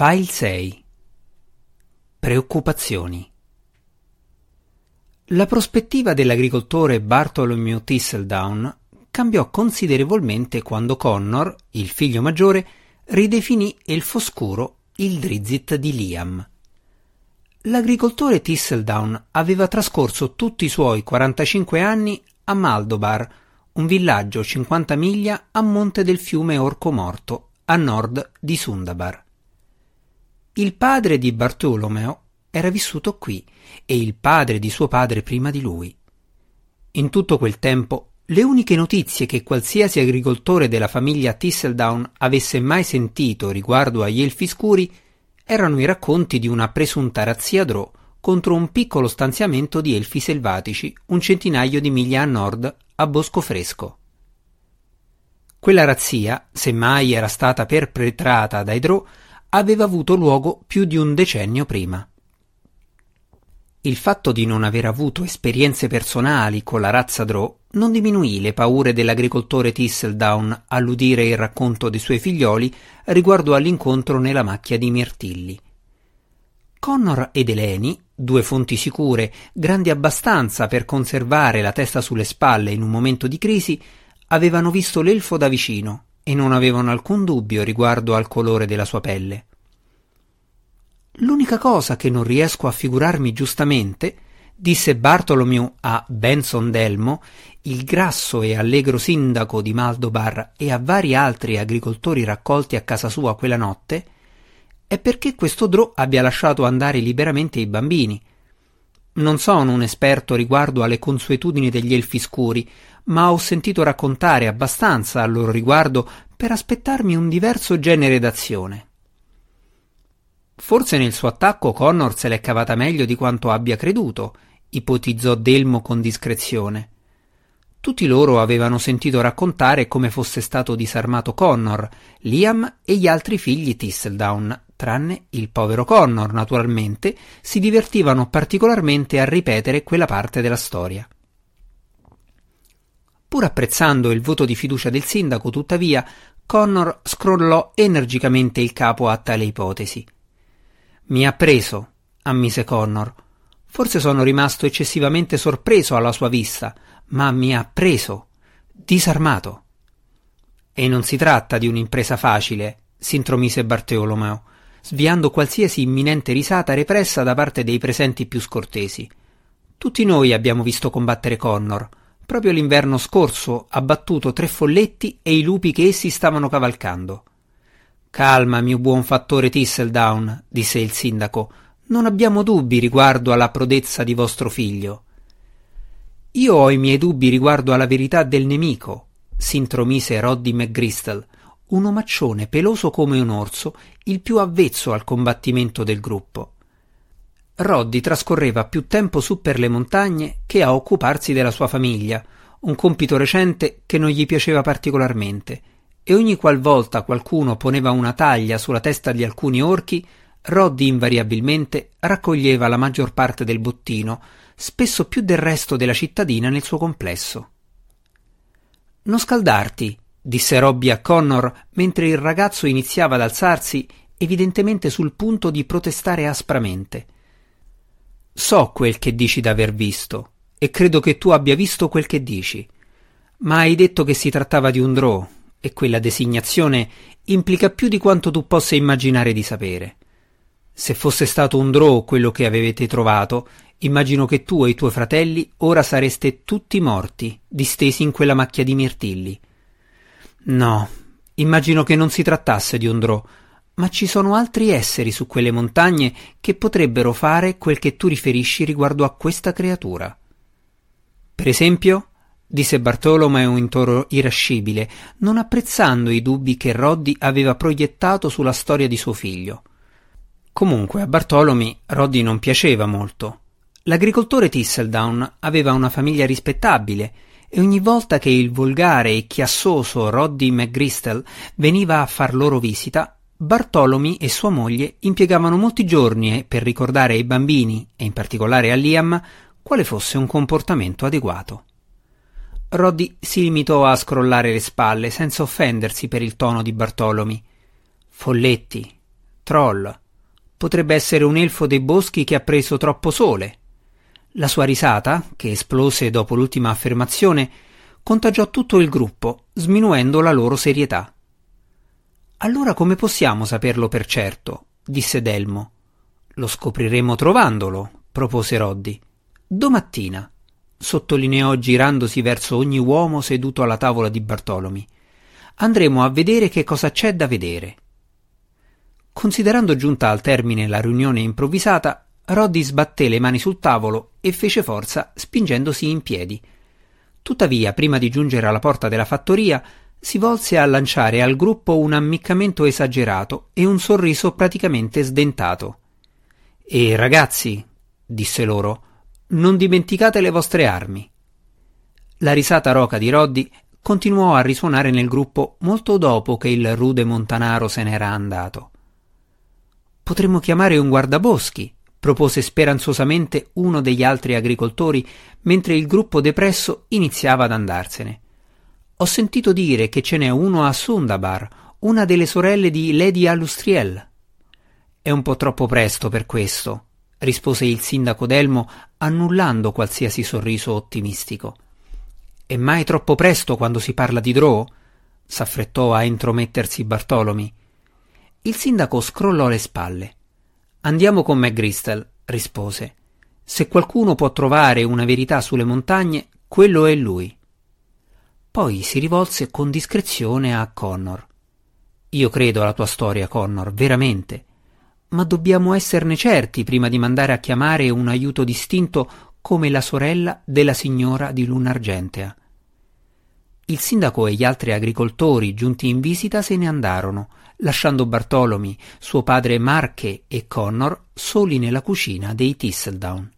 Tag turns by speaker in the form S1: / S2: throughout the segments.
S1: File 6 Preoccupazioni La prospettiva dell'agricoltore Bartholomew Thistledown cambiò considerevolmente quando Connor, il figlio maggiore, ridefinì Elfo Scuro il Drizzt di Liam. L'agricoltore Thistledown aveva trascorso tutti i suoi 45 anni a Maldobar, un villaggio 50 miglia a monte del fiume Orco Morto, a nord di Sundabar. Il padre di Bartolomeo era vissuto qui e il padre di suo padre prima di lui. In tutto quel tempo, le uniche notizie che qualsiasi agricoltore della famiglia Thistledown avesse mai sentito riguardo agli elfi scuri erano i racconti di una presunta razzia Drò contro un piccolo stanziamento di elfi selvatici un centinaio di miglia a nord a Bosco Fresco. Quella razzia, se mai era stata perpetrata dai Drò, aveva avuto luogo più di un decennio prima. Il fatto di non aver avuto esperienze personali con la razza Drò non diminuì le paure dell'agricoltore Thistledown all'udire il racconto dei suoi figlioli riguardo all'incontro nella macchia di mirtilli. Connor ed Eleni, due fonti sicure, grandi abbastanza per conservare la testa sulle spalle in un momento di crisi, avevano visto l'elfo da vicino e non avevano alcun dubbio riguardo al colore della sua pelle. L'unica cosa che non riesco a figurarmi giustamente, disse Bartolomeo a Benson Delmo, il grasso e allegro sindaco di Maldobar e a vari altri agricoltori raccolti a casa sua quella notte, è perché questo Drò abbia lasciato andare liberamente i bambini. Non sono un esperto riguardo alle consuetudini degli elfi scuri, ma ho sentito raccontare abbastanza a loro riguardo per aspettarmi un diverso genere d'azione. Forse nel suo attacco Connor se l'è cavata meglio di quanto abbia creduto, ipotizzò Delmo con discrezione. Tutti loro avevano sentito raccontare come fosse stato disarmato Connor, Liam e gli altri figli Thistledown, tranne il povero Connor, naturalmente, si divertivano particolarmente a ripetere quella parte della storia. Pur apprezzando il voto di fiducia del sindaco, tuttavia, Connor scrollò energicamente il capo a tale ipotesi. Mi ha preso, ammise Connor. Forse sono rimasto eccessivamente sorpreso alla sua vista, ma mi ha preso, disarmato. E non si tratta di un'impresa facile, s'intromise Bartolomeo, sviando qualsiasi imminente risata repressa da parte dei presenti più scortesi. Tutti noi abbiamo visto combattere Connor. Proprio l'inverno scorso ha battuto tre folletti e i lupi che essi stavano cavalcando. Calma, mio buon fattore Thistledown, disse il sindaco. Non abbiamo dubbi riguardo alla prodezza di vostro figlio. Io ho i miei dubbi riguardo alla verità del nemico, s'intromise Roddy McGristle, un omaccione peloso come un orso, il più avvezzo al combattimento del gruppo. Roddy trascorreva più tempo su per le montagne che a occuparsi della sua famiglia, un compito recente che non gli piaceva particolarmente, e ogni qualvolta qualcuno poneva una taglia sulla testa di alcuni orchi, Roddy invariabilmente raccoglieva la maggior parte del bottino, spesso più del resto della cittadina nel suo complesso. Non scaldarti, disse Robby a Connor mentre il ragazzo iniziava ad alzarsi, evidentemente sul punto di protestare aspramente. So quel che dici d'aver visto, e credo che tu abbia visto quel che dici. Ma hai detto che si trattava di un draw, e quella designazione implica più di quanto tu possa immaginare di sapere. Se fosse stato un draw quello che avete trovato, immagino che tu e i tuoi fratelli ora sareste tutti morti, distesi in quella macchia di mirtilli. No, immagino che non si trattasse di un draw, ma ci sono altri esseri su quelle montagne che potrebbero fare quel che tu riferisci riguardo a questa creatura. Per esempio, disse Bartolomeo in toro irascibile, non apprezzando i dubbi che Roddy aveva proiettato sulla storia di suo figlio. Comunque a Bartolomi Roddy non piaceva molto. L'agricoltore Thistledown aveva una famiglia rispettabile e ogni volta che il volgare e chiassoso Roddy McGristle veniva a far loro visita, Bartolomi e sua moglie impiegavano molti giorni per ricordare ai bambini, e in particolare a Liam, quale fosse un comportamento adeguato. Roddy si limitò a scrollare le spalle senza offendersi per il tono di Bartolomi. Folletti, troll. Potrebbe essere un elfo dei boschi che ha preso troppo sole. La sua risata, che esplose dopo l'ultima affermazione, contagiò tutto il gruppo, sminuendo la loro serietà. Allora come possiamo saperlo per certo? disse Delmo. Lo scopriremo trovandolo, propose Roddy. Domattina, sottolineò girandosi verso ogni uomo seduto alla tavola di Bartolomi. Andremo a vedere che cosa c'è da vedere. Considerando giunta al termine la riunione improvvisata, Roddy sbatté le mani sul tavolo e fece forza spingendosi in piedi. Tuttavia, prima di giungere alla porta della fattoria, si volse a lanciare al gruppo un ammiccamento esagerato e un sorriso praticamente sdentato. E ragazzi, disse loro, non dimenticate le vostre armi. La risata roca di Roddy continuò a risuonare nel gruppo molto dopo che il rude montanaro se n'era andato. Potremmo chiamare un guardaboschi, propose speranzosamente uno degli altri agricoltori mentre il gruppo depresso iniziava ad andarsene. Ho sentito dire che ce n'è uno a Sundabar, una delle sorelle di Lady Allustriel. È un po' troppo presto per questo, rispose il sindaco Delmo, annullando qualsiasi sorriso ottimistico. È mai troppo presto quando si parla di Drow? s'affrettò a intromettersi Bartolomi. Il sindaco scrollò le spalle. Andiamo con McGristel, rispose. Se qualcuno può trovare una verità sulle montagne, quello è lui. Poi si rivolse con discrezione a Connor. Io credo alla tua storia, Connor, veramente. Ma dobbiamo esserne certi prima di mandare a chiamare un aiuto distinto come la sorella della signora di Luna Argentea. Il sindaco e gli altri agricoltori giunti in visita se ne andarono, lasciando Bartolomi, suo padre Marche e Connor soli nella cucina dei Thistledown.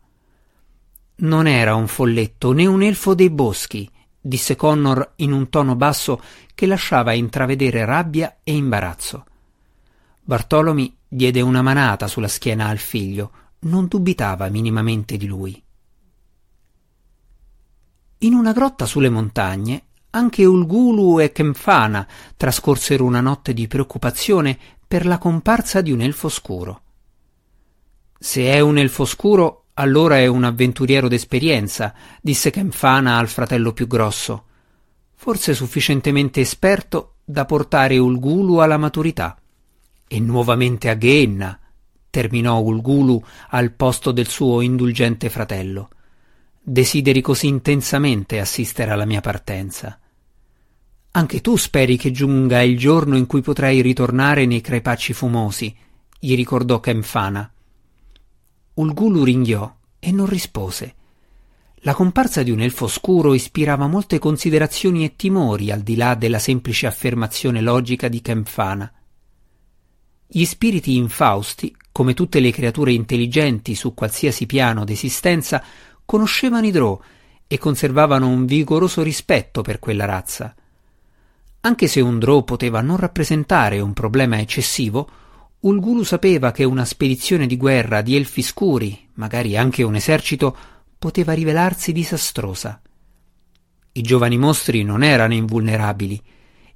S1: Non era un folletto né un elfo dei boschi, disse Connor in un tono basso che lasciava intravedere rabbia e imbarazzo. Bartolomi diede una manata sulla schiena al figlio, non dubitava minimamente di lui. In una grotta sulle montagne, anche Ulgulu e Kemfana trascorsero una notte di preoccupazione per la comparsa di un elfo scuro. Se è un elfo scuro, allora è un avventuriero d'esperienza, disse Kemfana al fratello più grosso. Forse sufficientemente esperto da portare Ulgulu alla maturità. E nuovamente a Ghenna, terminò Ulgulu al posto del suo indulgente fratello. Desideri così intensamente assistere alla mia partenza. Anche tu speri che giunga il giorno in cui potrai ritornare nei crepacci fumosi, gli ricordò Kemfana. Ulgulu ringhiò e non rispose. La comparsa di un elfo scuro ispirava molte considerazioni e timori al di là della semplice affermazione logica di Kempfana. Gli spiriti infausti, come tutte le creature intelligenti su qualsiasi piano d'esistenza, conoscevano i Drow e conservavano un vigoroso rispetto per quella razza. Anche se un Drow poteva non rappresentare un problema eccessivo, Ulgulu sapeva che una spedizione di guerra di elfi scuri, magari anche un esercito, poteva rivelarsi disastrosa. I giovani mostri non erano invulnerabili.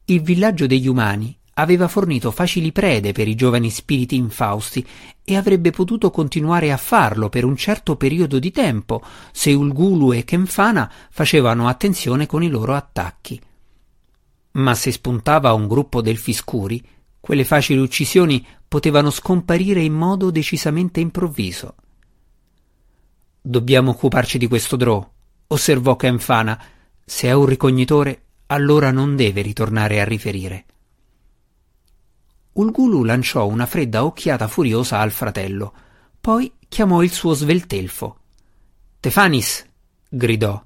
S1: Il villaggio degli umani aveva fornito facili prede per i giovani spiriti infausti e avrebbe potuto continuare a farlo per un certo periodo di tempo se Ulgulu e Kemfana facevano attenzione con i loro attacchi. Ma se spuntava un gruppo d'elfi scuri, quelle facili uccisioni potevano scomparire in modo decisamente improvviso. Dobbiamo occuparci di questo Drow, osservò Kenfana. Se è un ricognitore, allora non deve ritornare a riferire. Ulgulu lanciò una fredda occhiata furiosa al fratello, poi chiamò il suo sveltelfo. Tefanis! gridò,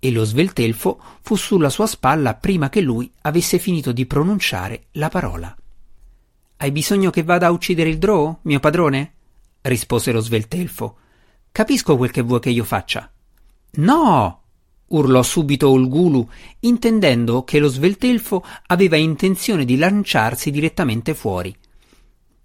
S1: e lo sveltelfo fu sulla sua spalla prima che lui avesse finito di pronunciare la parola. Hai bisogno che vada a uccidere il Drow, mio padrone? rispose lo sveltelfo. Capisco quel che vuoi che io faccia. No! Urlò subito Ulgulu, intendendo che lo sveltelfo aveva intenzione di lanciarsi direttamente fuori.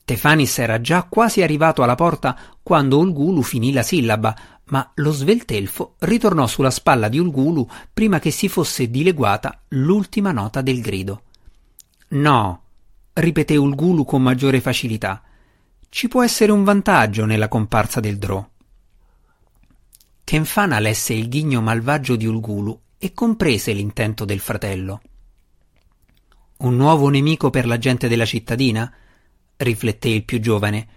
S1: Tefanis era già quasi arrivato alla porta quando Ulgulu finì la sillaba, ma lo sveltelfo ritornò sulla spalla di Ulgulu prima che si fosse dileguata l'ultima nota del grido. No, ripeté Ulgulu con maggiore facilità. ci può essere un vantaggio nella comparsa del Drò. Kenfana lesse il ghigno malvagio di Ulgulu e comprese l'intento del fratello. Un nuovo nemico per la gente della cittadina? rifletté il più giovane.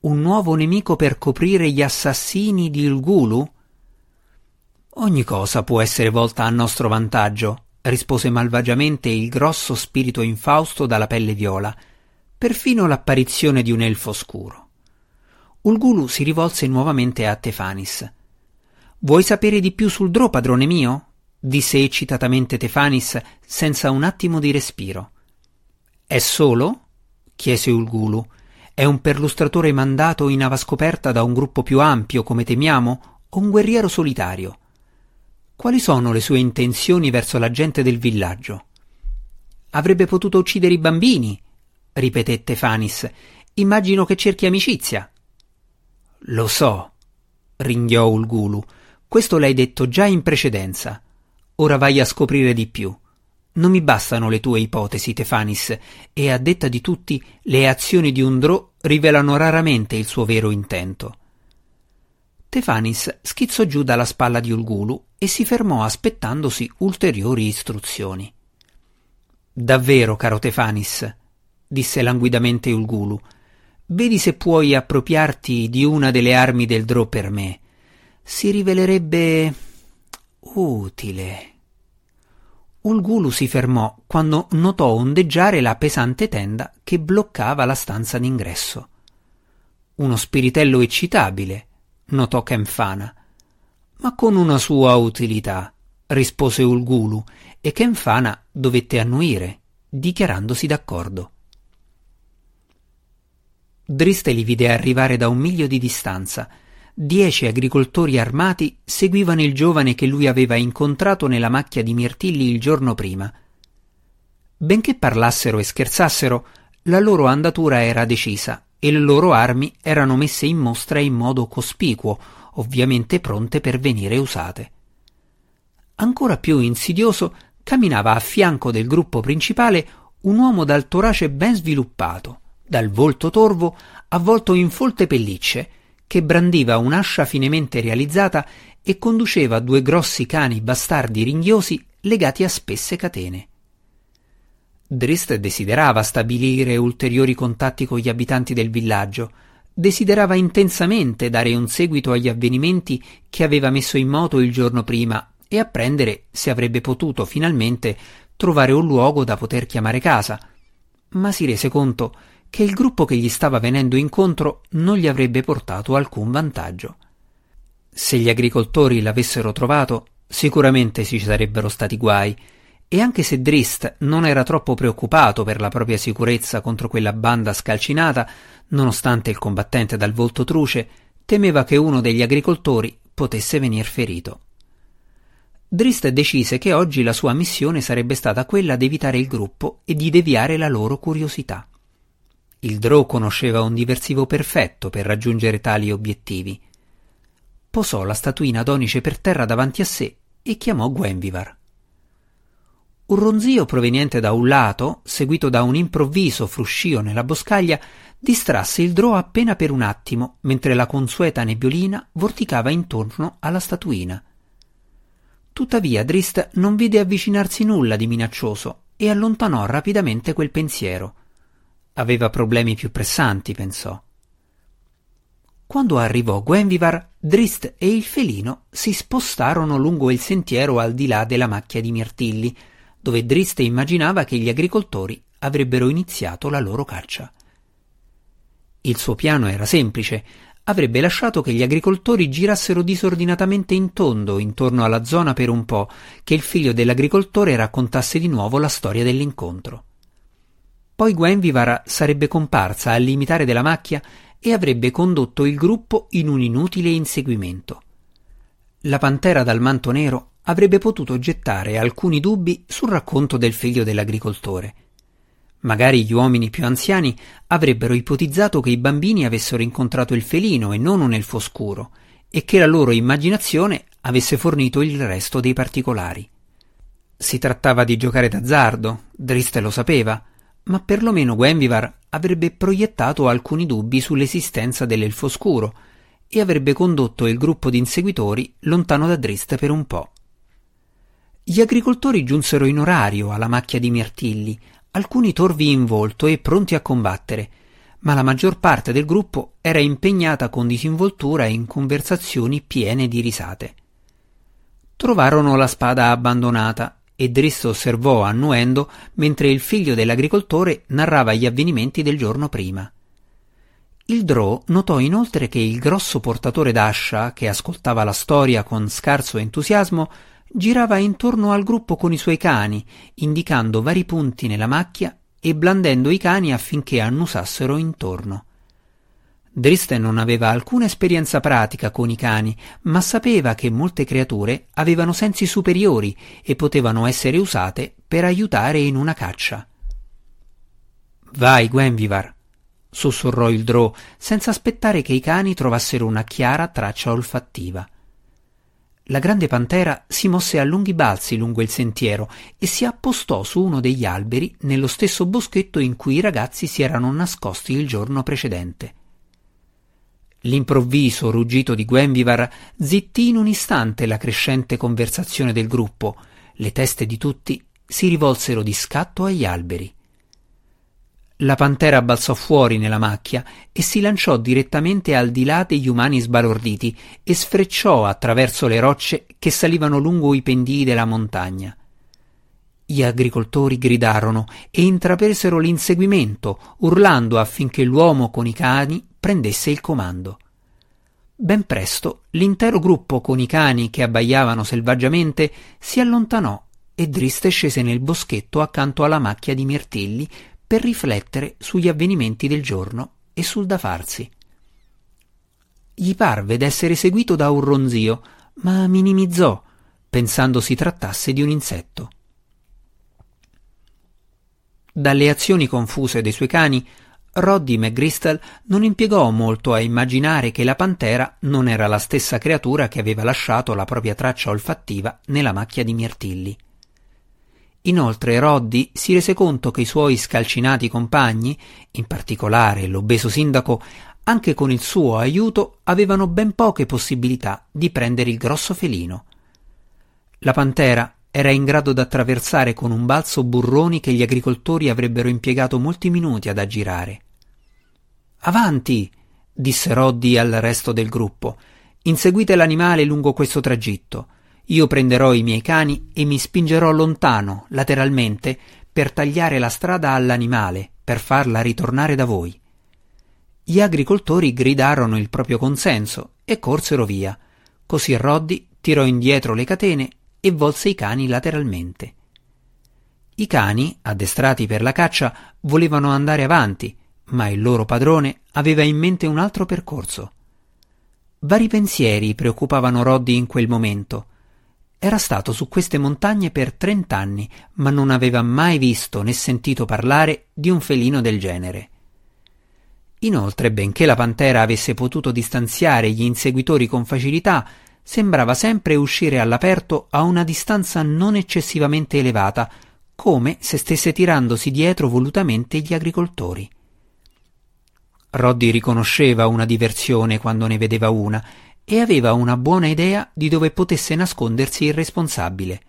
S1: Un nuovo nemico per coprire gli assassini di Ulgulu? Ogni cosa può essere volta a nostro vantaggio, rispose malvagiamente il grosso spirito infausto dalla pelle viola, perfino l'apparizione di un elfo scuro. Ulgulu si rivolse nuovamente a Tefanis. Vuoi sapere di più sul Drò, padrone mio? disse eccitatamente Tefanis senza un attimo di respiro. È solo? chiese Ulgulu. È un perlustratore mandato in ava scoperta da un gruppo più ampio, come temiamo, o un guerriero solitario? Quali sono le sue intenzioni verso la gente del villaggio? Avrebbe potuto uccidere i bambini, ripeté Tefanis. Immagino che cerchi amicizia. Lo so, ringhiò Ulgulu. Questo l'hai detto già in precedenza. Ora vai a scoprire di più. Non mi bastano le tue ipotesi, Tefanis, e a detta di tutti, le azioni di un Drò rivelano raramente il suo vero intento. Tefanis schizzò giù dalla spalla di Ulgulu e si fermò aspettandosi ulteriori istruzioni. Davvero, caro Tefanis, disse languidamente Ulgulu, vedi se puoi appropriarti di una delle armi del Drò per me. Si rivelerebbe utile. Ulgulu si fermò quando notò ondeggiare la pesante tenda che bloccava la stanza d'ingresso. Uno spiritello eccitabile, notò Kenfana. Ma con una sua utilità, rispose Ulgulu, e Kenfana dovette annuire, dichiarandosi d'accordo. Driste li vide arrivare da un miglio di distanza. Dieci agricoltori armati seguivano il giovane che lui aveva incontrato nella macchia di Mirtilli il giorno prima. Benché parlassero e scherzassero, la loro andatura era decisa e le loro armi erano messe in mostra in modo cospicuo, ovviamente pronte per venire usate. Ancora più insidioso camminava a fianco del gruppo principale un uomo dal torace ben sviluppato, dal volto torvo avvolto in folte pellicce, che brandiva un'ascia finemente realizzata e conduceva due grossi cani bastardi ringhiosi legati a spesse catene. Drist desiderava stabilire ulteriori contatti con gli abitanti del villaggio, desiderava intensamente dare un seguito agli avvenimenti che aveva messo in moto il giorno prima e apprendere se avrebbe potuto finalmente trovare un luogo da poter chiamare casa, ma si rese conto che il gruppo che gli stava venendo incontro non gli avrebbe portato alcun vantaggio. Se gli agricoltori l'avessero trovato, sicuramente ci sarebbero stati guai, e anche se Drist non era troppo preoccupato per la propria sicurezza contro quella banda scalcinata, nonostante il combattente dal volto truce, temeva che uno degli agricoltori potesse venir ferito. Drist decise che oggi la sua missione sarebbe stata quella di evitare il gruppo e di deviare la loro curiosità. Il Drò conosceva un diversivo perfetto per raggiungere tali obiettivi. Posò la statuina d'onice per terra davanti a sé e chiamò Gwenvivar. Un ronzio proveniente da un lato, seguito da un improvviso fruscio nella boscaglia, distrasse il drò appena per un attimo, mentre la consueta nebbiolina vorticava intorno alla statuina. Tuttavia Drist non vide avvicinarsi nulla di minaccioso e allontanò rapidamente quel pensiero. Aveva problemi più pressanti, pensò. Quando arrivò Gwenvivar, Drist e il felino si spostarono lungo il sentiero al di là della macchia di mirtilli, dove Driste immaginava che gli agricoltori avrebbero iniziato la loro caccia. Il suo piano era semplice, avrebbe lasciato che gli agricoltori girassero disordinatamente in tondo intorno alla zona per un po', che il figlio dell'agricoltore raccontasse di nuovo la storia dell'incontro. Poi Gwenvivara sarebbe comparsa al limitare della macchia e avrebbe condotto il gruppo in un inutile inseguimento. La pantera dal manto nero avrebbe potuto gettare alcuni dubbi sul racconto del figlio dell'agricoltore. Magari gli uomini più anziani avrebbero ipotizzato che i bambini avessero incontrato il felino e non un elfo scuro, e che la loro immaginazione avesse fornito il resto dei particolari. Si trattava di giocare d'azzardo, Driste lo sapeva, ma perlomeno Gwenvivar avrebbe proiettato alcuni dubbi sull'esistenza dell'elfo scuro e avrebbe condotto il gruppo di inseguitori lontano da Drist per un po'. Gli agricoltori giunsero in orario alla macchia di mirtilli, alcuni torvi in volto e pronti a combattere, ma la maggior parte del gruppo era impegnata con disinvoltura in conversazioni piene di risate. Trovarono la spada abbandonata e Drist osservò annuendo mentre il figlio dell'agricoltore narrava gli avvenimenti del giorno prima. Il Drò notò inoltre che il grosso portatore d'ascia, che ascoltava la storia con scarso entusiasmo, girava intorno al gruppo con i suoi cani, indicando vari punti nella macchia e blandendo i cani affinché annusassero intorno. Driste non aveva alcuna esperienza pratica con i cani, ma sapeva che molte creature avevano sensi superiori e potevano essere usate per aiutare in una caccia. Vai, Gwenvivar, sussurrò il Drò, senza aspettare che i cani trovassero una chiara traccia olfattiva. La grande pantera si mosse a lunghi balzi lungo il sentiero e si appostò su uno degli alberi nello stesso boschetto in cui i ragazzi si erano nascosti il giorno precedente. L'improvviso ruggito di Gwenvivar zittì in un istante la crescente conversazione del gruppo. Le teste di tutti si rivolsero di scatto agli alberi. La pantera balzò fuori nella macchia e si lanciò direttamente al di là degli umani sbalorditi e sfrecciò attraverso le rocce che salivano lungo i pendii della montagna. Gli agricoltori gridarono e intrapresero l'inseguimento, urlando affinché l'uomo con i cani prendesse il comando. Ben presto l'intero gruppo con i cani che abbaiavano selvaggiamente si allontanò e Driste scese nel boschetto accanto alla macchia di mirtilli per riflettere sugli avvenimenti del giorno e sul da farsi. Gli parve d'essere seguito da un ronzio, ma minimizzò, pensando si trattasse di un insetto. Dalle azioni confuse dei suoi cani, Roddy McGristle non impiegò molto a immaginare che la pantera non era la stessa creatura che aveva lasciato la propria traccia olfattiva nella macchia di mirtilli. Inoltre Roddy si rese conto che i suoi scalcinati compagni, in particolare l'obeso sindaco, anche con il suo aiuto avevano ben poche possibilità di prendere il grosso felino. La pantera era in grado d'attraversare con un balzo burroni che gli agricoltori avrebbero impiegato molti minuti ad aggirare. Avanti! disse Roddy al resto del gruppo. Inseguite l'animale lungo questo tragitto. Io prenderò i miei cani e mi spingerò lontano, lateralmente, per tagliare la strada all'animale, per farla ritornare da voi. Gli agricoltori gridarono il proprio consenso e corsero via. Così Roddy tirò indietro le catene e volse i cani lateralmente. I cani, addestrati per la caccia, volevano andare avanti, ma il loro padrone aveva in mente un altro percorso. Vari pensieri preoccupavano Roddy in quel momento. Era stato su queste montagne per trent'anni, ma non aveva mai visto né sentito parlare di un felino del genere. Inoltre, benché la pantera avesse potuto distanziare gli inseguitori con facilità, sembrava sempre uscire all'aperto a una distanza non eccessivamente elevata, come se stesse tirandosi dietro volutamente gli agricoltori. Roddy riconosceva una diversione quando ne vedeva una e aveva una buona idea di dove potesse nascondersi il responsabile.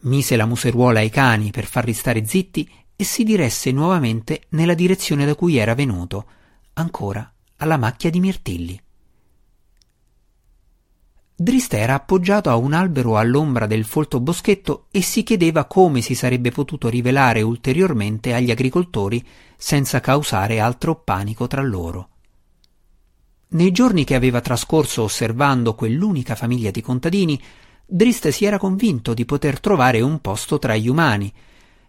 S1: Mise la museruola ai cani per farli stare zitti e si diresse nuovamente nella direzione da cui era venuto, ancora alla macchia di mirtilli. Drist era appoggiato a un albero all'ombra del folto boschetto e si chiedeva come si sarebbe potuto rivelare ulteriormente agli agricoltori senza causare altro panico tra loro. Nei giorni che aveva trascorso osservando quell'unica famiglia di contadini, Drist si era convinto di poter trovare un posto tra gli umani,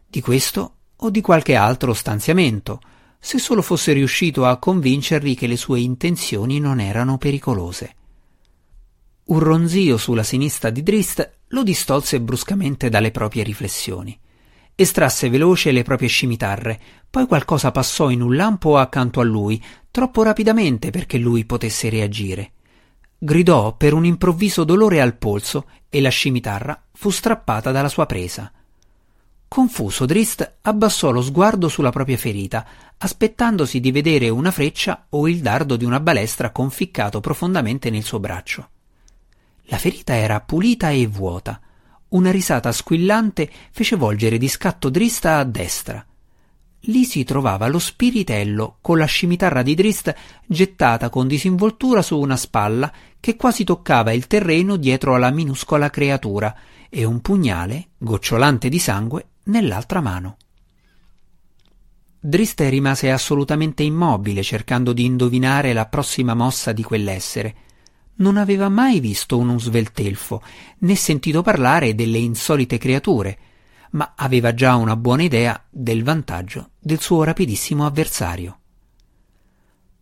S1: di questo o di qualche altro stanziamento, se solo fosse riuscito a convincerli che le sue intenzioni non erano pericolose. Un ronzio sulla sinistra di Drist lo distolse bruscamente dalle proprie riflessioni. Estrasse veloce le proprie scimitarre, poi qualcosa passò in un lampo accanto a lui, troppo rapidamente perché lui potesse reagire. Gridò per un improvviso dolore al polso e la scimitarra fu strappata dalla sua presa. Confuso, Drist abbassò lo sguardo sulla propria ferita, aspettandosi di vedere una freccia o il dardo di una balestra conficcato profondamente nel suo braccio. La ferita era pulita e vuota. Una risata squillante fece volgere di scatto Drista a destra. Lì si trovava lo spiritello con la scimitarra di Drist gettata con disinvoltura su una spalla che quasi toccava il terreno dietro alla minuscola creatura e un pugnale, gocciolante di sangue, nell'altra mano. Drist rimase assolutamente immobile cercando di indovinare la prossima mossa di quell'essere. Non aveva mai visto uno sveltelfo, né sentito parlare delle insolite creature, ma aveva già una buona idea del vantaggio del suo rapidissimo avversario.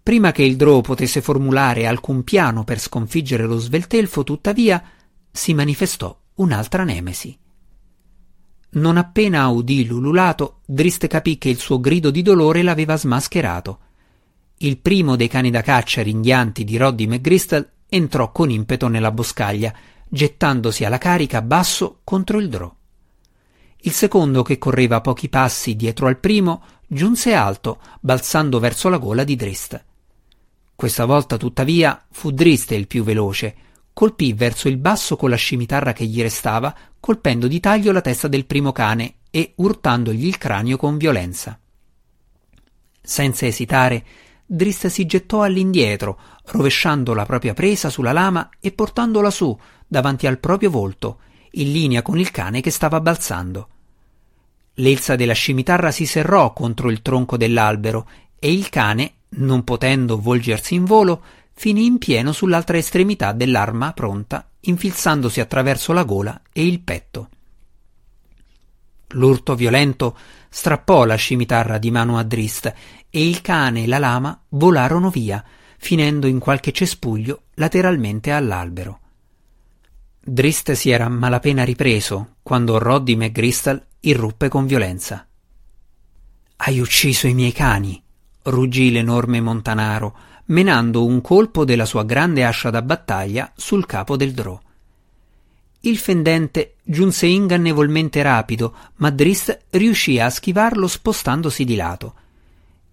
S1: Prima che il Drow potesse formulare alcun piano per sconfiggere lo sveltelfo, tuttavia, si manifestò un'altra nemesi. Non appena udì l'ululato, Drist capì che il suo grido di dolore l'aveva smascherato. Il primo dei cani da caccia ringhianti di Roddy McGristle entrò con impeto nella boscaglia, gettandosi alla carica basso contro il Drow. Il secondo, che correva pochi passi dietro al primo, giunse alto, balzando verso la gola di Drist. Questa volta, tuttavia, fu Drist il più veloce. Colpì verso il basso con la scimitarra che gli restava, colpendo di taglio la testa del primo cane e urtandogli il cranio con violenza. Senza esitare, Drist si gettò all'indietro, rovesciando la propria presa sulla lama e portandola su, davanti al proprio volto, in linea con il cane che stava balzando. L'elsa della scimitarra si serrò contro il tronco dell'albero e il cane, non potendo volgersi in volo, finì in pieno sull'altra estremità dell'arma pronta, infilzandosi attraverso la gola e il petto. L'urto violento strappò la scimitarra di mano a Drist e il cane e la lama volarono via, finendo in qualche cespuglio lateralmente all'albero. Drist si era malapena ripreso quando Roddy McGristal irruppe con violenza. Hai ucciso i miei cani, ruggì l'enorme Montanaro, menando un colpo della sua grande ascia da battaglia sul capo del Drò. Il fendente giunse ingannevolmente rapido, ma Drist riuscì a schivarlo spostandosi di lato.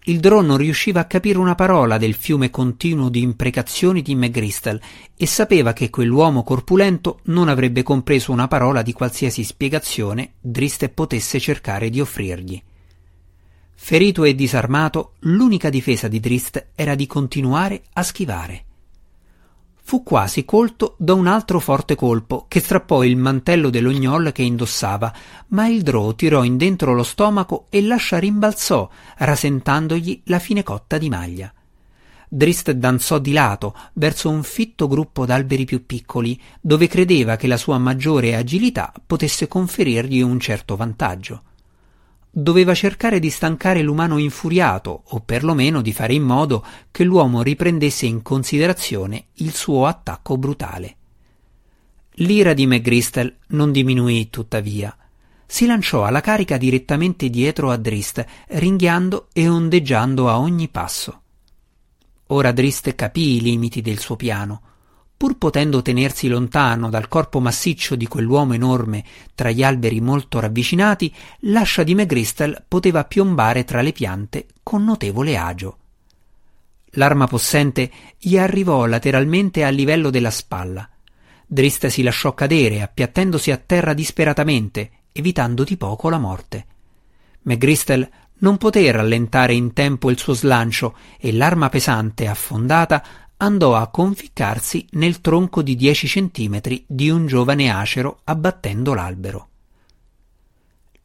S1: Il drone non riusciva a capire una parola del fiume continuo di imprecazioni di McGristel e sapeva che quell'uomo corpulento non avrebbe compreso una parola di qualsiasi spiegazione Drist potesse cercare di offrirgli. Ferito e disarmato, l'unica difesa di Drist era di continuare a schivare fu quasi colto da un altro forte colpo che strappò il mantello dell'ognol che indossava, ma il drò tirò in dentro lo stomaco e l'ascia rimbalzò, rasentandogli la fine cotta di maglia. Drist danzò di lato verso un fitto gruppo d'alberi più piccoli, dove credeva che la sua maggiore agilità potesse conferirgli un certo vantaggio doveva cercare di stancare l'umano infuriato o perlomeno di fare in modo che l'uomo riprendesse in considerazione il suo attacco brutale. L'ira di McGristel non diminuì tuttavia. Si lanciò alla carica direttamente dietro a Drist, ringhiando e ondeggiando a ogni passo. Ora Drist capì i limiti del suo piano pur potendo tenersi lontano dal corpo massiccio di quell'uomo enorme tra gli alberi molto ravvicinati, l'ascia di McGristel poteva piombare tra le piante con notevole agio. L'arma possente gli arrivò lateralmente a livello della spalla. Drist si lasciò cadere, appiattendosi a terra disperatamente, evitando di poco la morte. McGristel non poté rallentare in tempo il suo slancio e l'arma pesante, affondata, andò a conficcarsi nel tronco di dieci centimetri di un giovane acero abbattendo l'albero.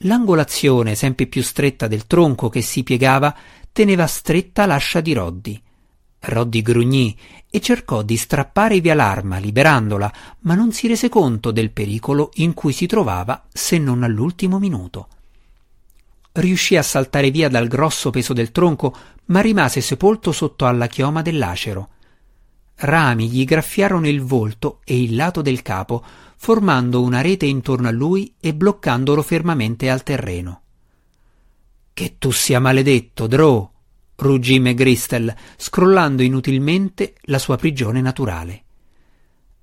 S1: L'angolazione sempre più stretta del tronco che si piegava teneva stretta l'ascia di Roddy. Roddy grugnì e cercò di strappare via l'arma, liberandola, ma non si rese conto del pericolo in cui si trovava se non all'ultimo minuto. Riuscì a saltare via dal grosso peso del tronco, ma rimase sepolto sotto alla chioma dell'acero rami gli graffiarono il volto e il lato del capo, formando una rete intorno a lui e bloccandolo fermamente al terreno. Che tu sia maledetto, Drow! ruggì McGristel, scrollando inutilmente la sua prigione naturale.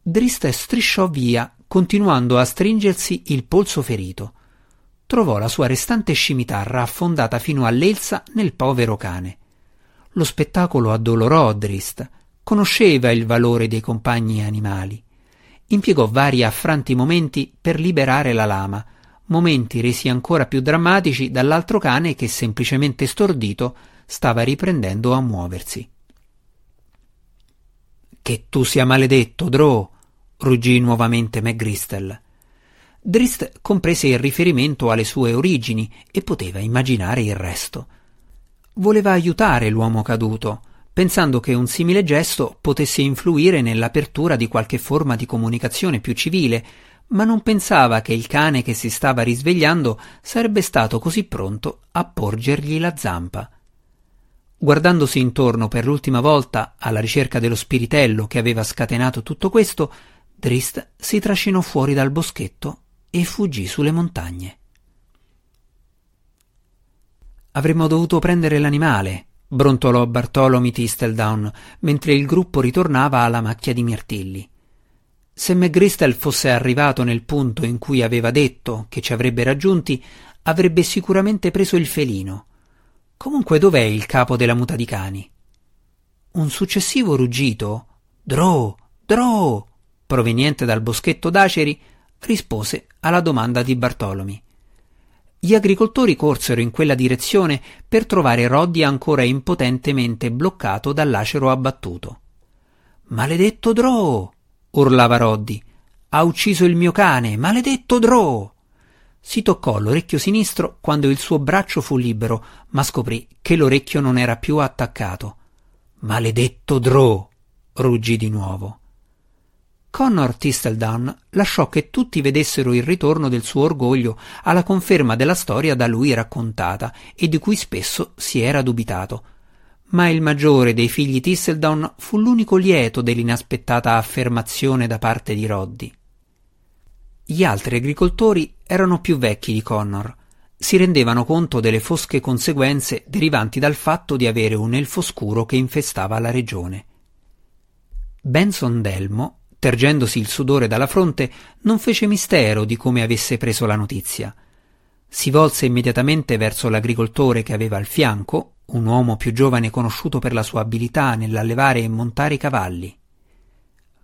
S1: Drist strisciò via, continuando a stringersi il polso ferito. trovò la sua restante scimitarra affondata fino all'elsa nel povero cane. Lo spettacolo addolorò Drist. Conosceva il valore dei compagni animali. Impiegò vari affranti momenti per liberare la lama, momenti resi ancora più drammatici dall'altro cane che, semplicemente stordito, stava riprendendo a muoversi. Che tu sia maledetto, Drow! ruggì nuovamente McGristel. Drist comprese il riferimento alle sue origini e poteva immaginare il resto. Voleva aiutare l'uomo caduto, pensando che un simile gesto potesse influire nell'apertura di qualche forma di comunicazione più civile, ma non pensava che il cane che si stava risvegliando sarebbe stato così pronto a porgergli la zampa. Guardandosi intorno per l'ultima volta alla ricerca dello spiritello che aveva scatenato tutto questo, Drist si trascinò fuori dal boschetto e fuggì sulle montagne. Avremmo dovuto prendere l'animale, brontolò Bartolomeo Tisteldown mentre il gruppo ritornava alla macchia di mirtilli. Se McGristel fosse arrivato nel punto in cui aveva detto che ci avrebbe raggiunti, avrebbe sicuramente preso il felino. Comunque dov'è il capo della muta di cani? Un successivo ruggito, Drow, Drow, proveniente dal boschetto d'aceri, rispose alla domanda di Bartolomei. Gli agricoltori corsero in quella direzione per trovare Roddy ancora impotentemente bloccato dall'acero abbattuto. Maledetto Drow! urlava Roddy. Ha ucciso il mio cane, maledetto Drow! Si toccò l'orecchio sinistro quando il suo braccio fu libero, ma scoprì che l'orecchio non era più attaccato. Maledetto Drow! ruggì di nuovo. Connor Tisteldown lasciò che tutti vedessero il ritorno del suo orgoglio alla conferma della storia da lui raccontata e di cui spesso si era dubitato. Ma il maggiore dei figli Tisteldown fu l'unico lieto dell'inaspettata affermazione da parte di Roddy. Gli altri agricoltori erano più vecchi di Connor. Si rendevano conto delle fosche conseguenze derivanti dal fatto di avere un elfo scuro che infestava la regione. Benson Delmo tergendosi il sudore dalla fronte, non fece mistero di come avesse preso la notizia. Si volse immediatamente verso l'agricoltore che aveva al fianco, un uomo più giovane conosciuto per la sua abilità nell'allevare e montare i cavalli.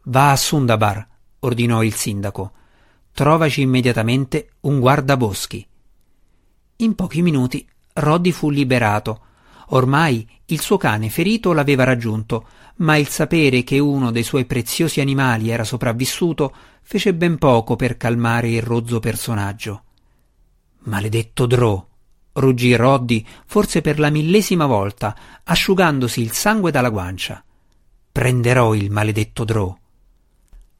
S1: Va a Sundabar, ordinò il sindaco. Trovaci immediatamente un guardaboschi. In pochi minuti Roddy fu liberato. Ormai il suo cane ferito l'aveva raggiunto, ma il sapere che uno dei suoi preziosi animali era sopravvissuto fece ben poco per calmare il rozzo personaggio. Maledetto Drow! ruggì Roddy, forse per la millesima volta, asciugandosi il sangue dalla guancia. Prenderò il maledetto Drow.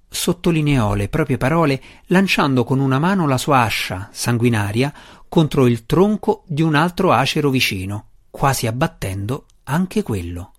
S1: Sottolineò le proprie parole lanciando con una mano la sua ascia, sanguinaria, contro il tronco di un altro acero vicino, quasi abbattendo anche quello.